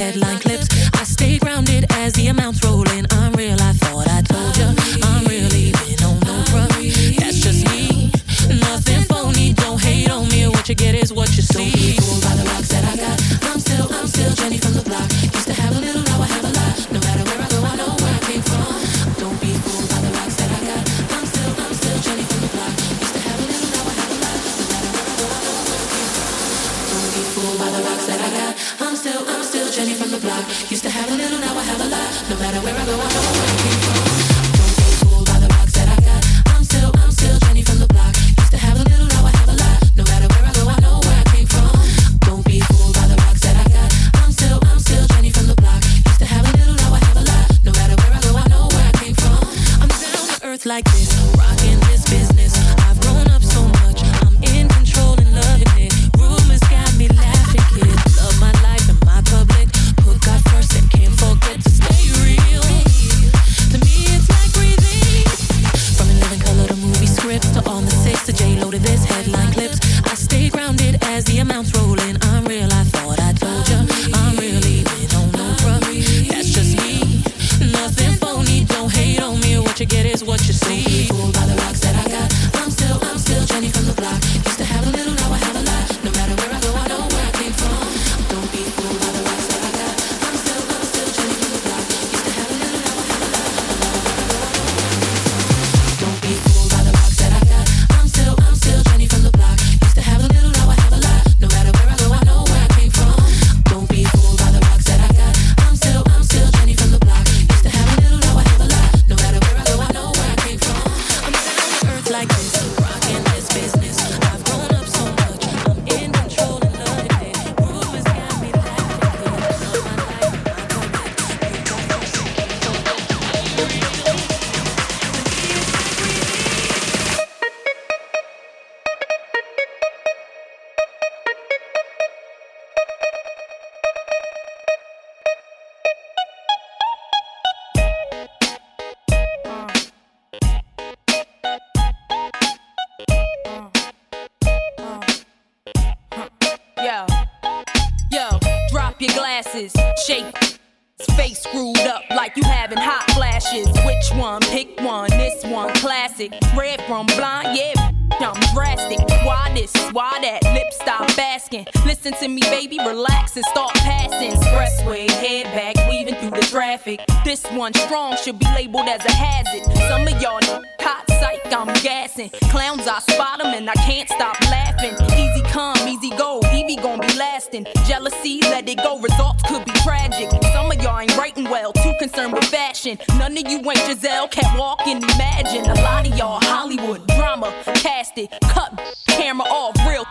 headline. is what you see. start passing. Expressway, head back, weaving through the traffic. This one strong should be labeled as a hazard. Some of y'all know hot psych, I'm gassing. Clowns, I spot them and I can't stop laughing. Easy come, easy go, Evie gon' be lasting. Jealousy, let it go, results could be tragic. Some of y'all ain't writing well, too concerned with fashion. None of you ain't Giselle, can't walk and imagine. A lot of y'all Hollywood drama, cast it, cut camera off, real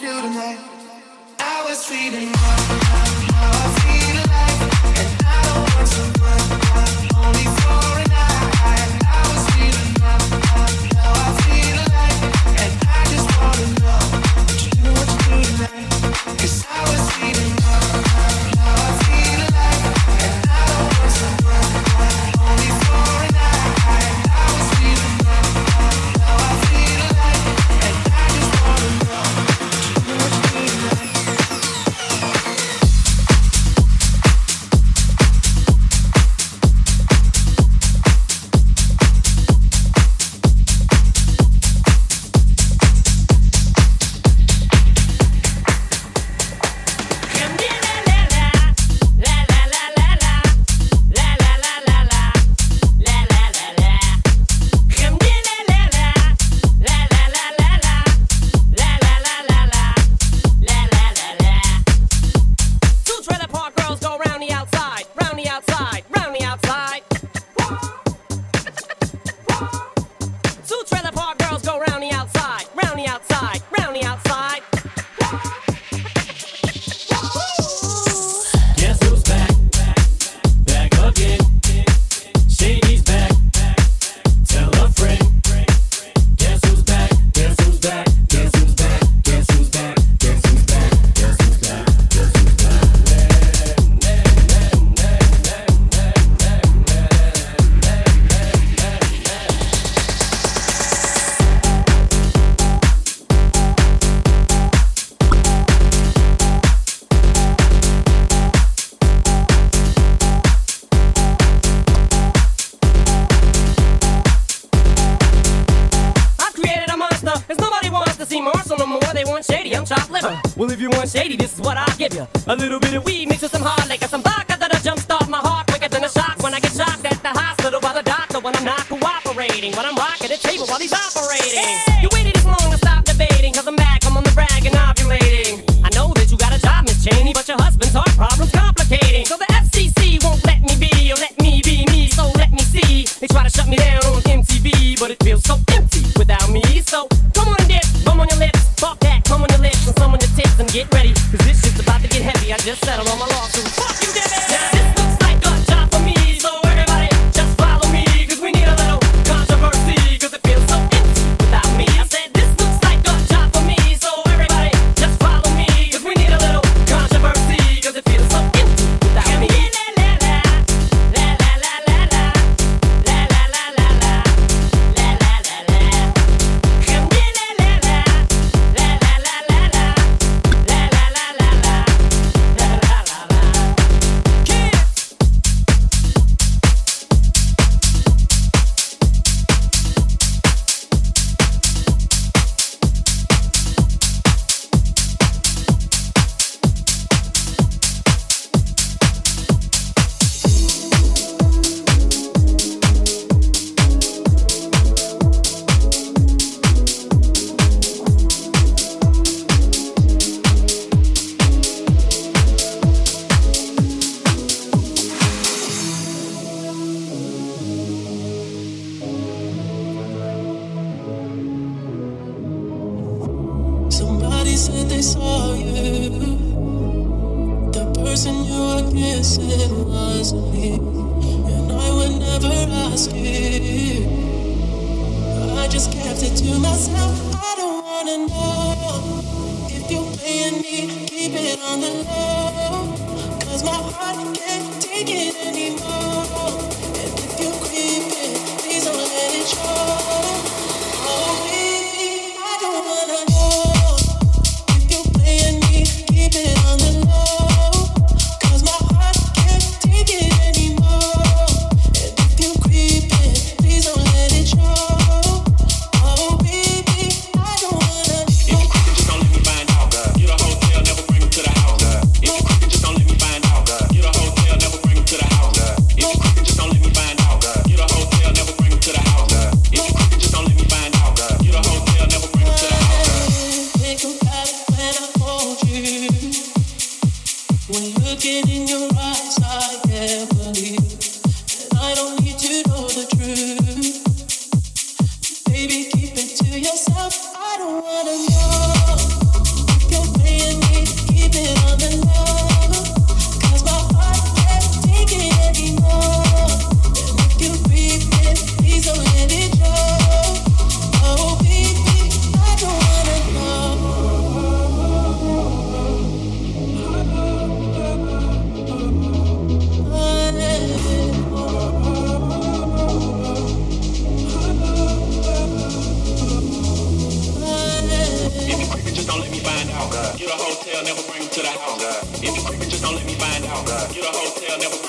do tonight? I was feeling.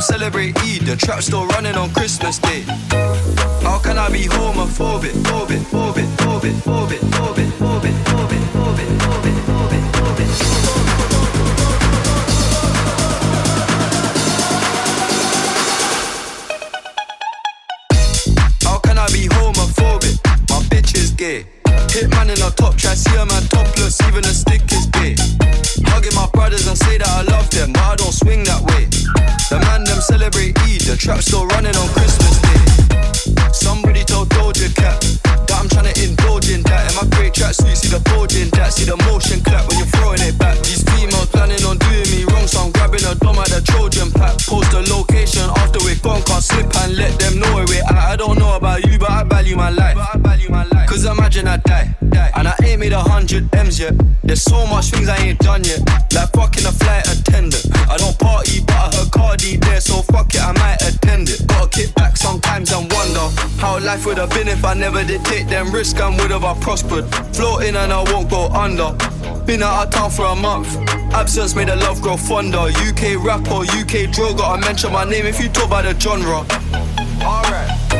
them celebrate Eid, the trap still running on Christmas Day. How can I be homophobic, phobic, phobic, phobic, phobic, phobic, phobic, phobic, phobic, phobic, phobic? How can I be homophobic? My bitch is gay. Hitman in a top try see a man topless, even a stick is gay. Hugging my brothers and say that I love them, but I don't swing that way. The man them celebrate Eid, the trap still running on Christmas Day. Somebody told Doja Cat that I'm trying to indulge in that. In my great track suit, see the bulging that, see the motion clap when you're throwing it back. These females planning on doing me wrong, so I'm grabbing a dom at the Trojan pack. Post the location after we're gone, can't slip and let them know where we're at. I don't know about you, but I value my life. Cause imagine I die, and I ain't made a hundred M's yet. There's so much things I ain't done yet, like fucking a flight attendant. I don't party, but I heard Cardi there, so fuck it, I might attend it. Gotta kick back sometimes and wonder how life would have been if I never did take them risks and would have I prospered. Floating and I won't go under. Been out of town for a month. Absence made the love grow fonder. UK rapper, UK drill, gotta mention my name if you talk about the genre. Alright.